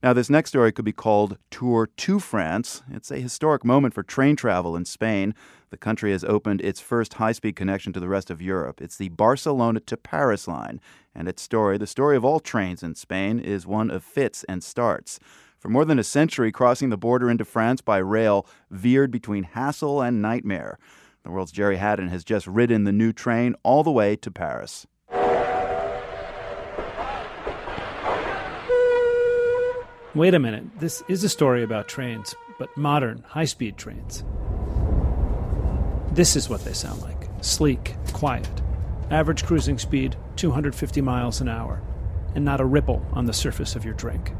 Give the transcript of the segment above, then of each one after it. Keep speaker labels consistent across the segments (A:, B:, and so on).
A: Now, this next story could be called Tour to France. It's a historic moment for train travel in Spain. The country has opened its first high speed connection to the rest of Europe. It's the Barcelona to Paris line. And its story, the story of all trains in Spain, is one of fits and starts. For more than a century, crossing the border into France by rail veered between hassle and nightmare. The world's Gerry Hadden has just ridden the new train all the way to Paris.
B: Wait a minute, this is a story about trains, but modern, high speed trains. This is what they sound like sleek, quiet. Average cruising speed 250 miles an hour, and not a ripple on the surface of your drink.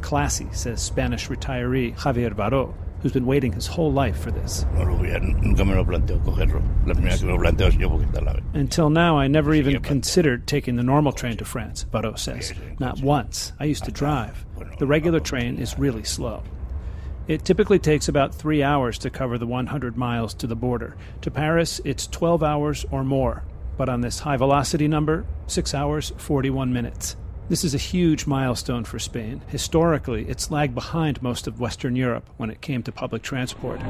B: Classy, says Spanish retiree Javier Baró, who's been waiting his whole life for this. Until now, I never even considered taking the normal train to France, Baró says. Not once. I used to drive. The regular train is really slow. It typically takes about three hours to cover the 100 miles to the border. To Paris, it's 12 hours or more. But on this high velocity number, 6 hours, 41 minutes. This is a huge milestone for Spain. Historically, it's lagged behind most of Western Europe when it came to public transport.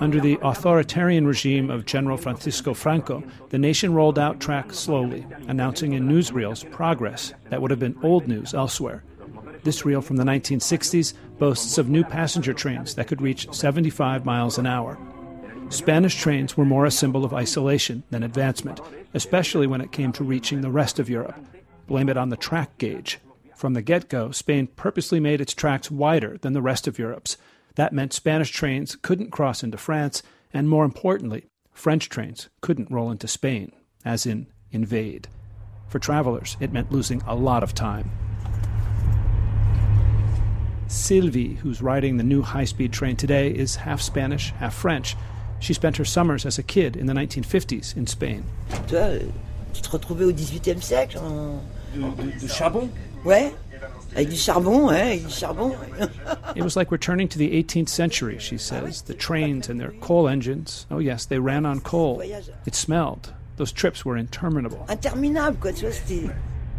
B: Under the authoritarian regime of General Francisco Franco, the nation rolled out track slowly, announcing in newsreels progress that would have been old news elsewhere. This reel from the 1960s boasts of new passenger trains that could reach 75 miles an hour. Spanish trains were more a symbol of isolation than advancement, especially when it came to reaching the rest of Europe. Blame it on the track gauge. From the get go, Spain purposely made its tracks wider than the rest of Europe's. That meant Spanish trains couldn't cross into France, and more importantly, French trains couldn't roll into Spain, as in invade. For travelers, it meant losing a lot of time. Sylvie, who's riding the new high speed train today, is half Spanish, half French. She spent her summers as a kid in the 1950s in Spain.
C: Tu vois, euh, tu te retrouvais au XVIIIe siècle en...
D: De, de, de charbon
C: Ouais, avec du charbon, ouais, avec du charbon.
B: it was like returning to the 18th century, she says. The trains and their coal engines. Oh, yes, they ran on coal. It smelled. Those trips were interminable.
C: Interminable, quoi, tu vois, c'était...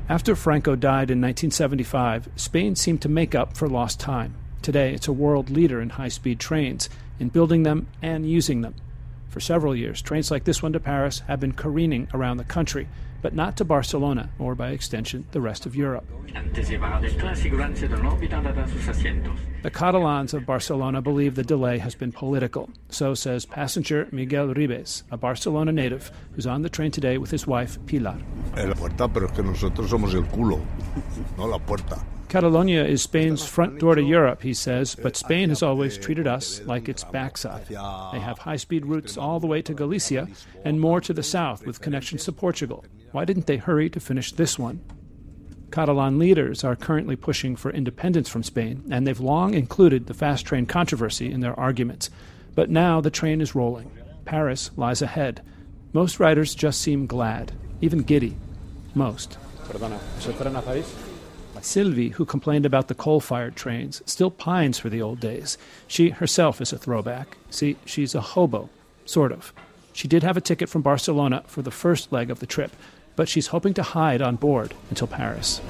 B: After Franco died in 1975, Spain seemed to make up for lost time. Today, it's a world leader in high speed trains in building them and using them. For several years, trains like this one to Paris have been careening around the country, but not to Barcelona or, by extension, the rest of Europe. The Catalans of Barcelona believe the delay has been political. So says passenger Miguel Ribes, a Barcelona native who's on the train today with his wife Pilar. Catalonia is Spain's front door to Europe, he says, but Spain has always treated us like its backside. They have high speed routes all the way to Galicia and more to the south with connections to Portugal. Why didn't they hurry to finish this one? Catalan leaders are currently pushing for independence from Spain, and they've long included the fast train controversy in their arguments. But now the train is rolling. Paris lies ahead. Most riders just seem glad, even giddy. Most. Perdona, Sylvie, who complained about the coal fired trains, still pines for the old days. She herself is a throwback. See, she's a hobo, sort of. She did have a ticket from Barcelona for the first leg of the trip, but she's hoping to hide on board until Paris.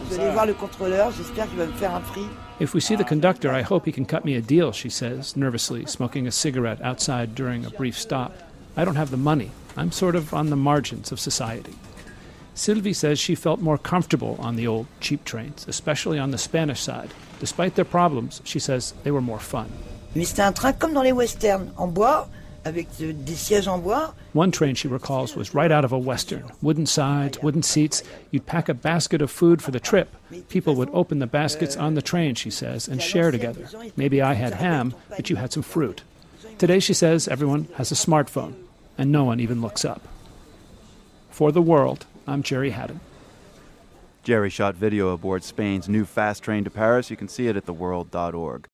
B: If we see the conductor, I hope he can cut me a deal, she says, nervously, smoking a cigarette outside during a brief stop. I don't have the money. I'm sort of on the margins of society. Sylvie says she felt more comfortable on the old cheap trains, especially on the Spanish side. Despite their problems, she says they were more fun.
C: Mais c'était un train comme dans les westerns, en bois, avec des sièges en bois.
B: One train she recalls was right out of a western. Wooden sides, wooden seats. You'd pack a basket of food for the trip. People would open the baskets on the train, she says, and share together. Maybe I had ham, but you had some fruit. Today, she says, everyone has a smartphone, and no one even looks up. For the world, I'm Gerry Hadden.
A: Gerry shot video aboard Spain's new fast train to Paris. You can see it at theworld.org.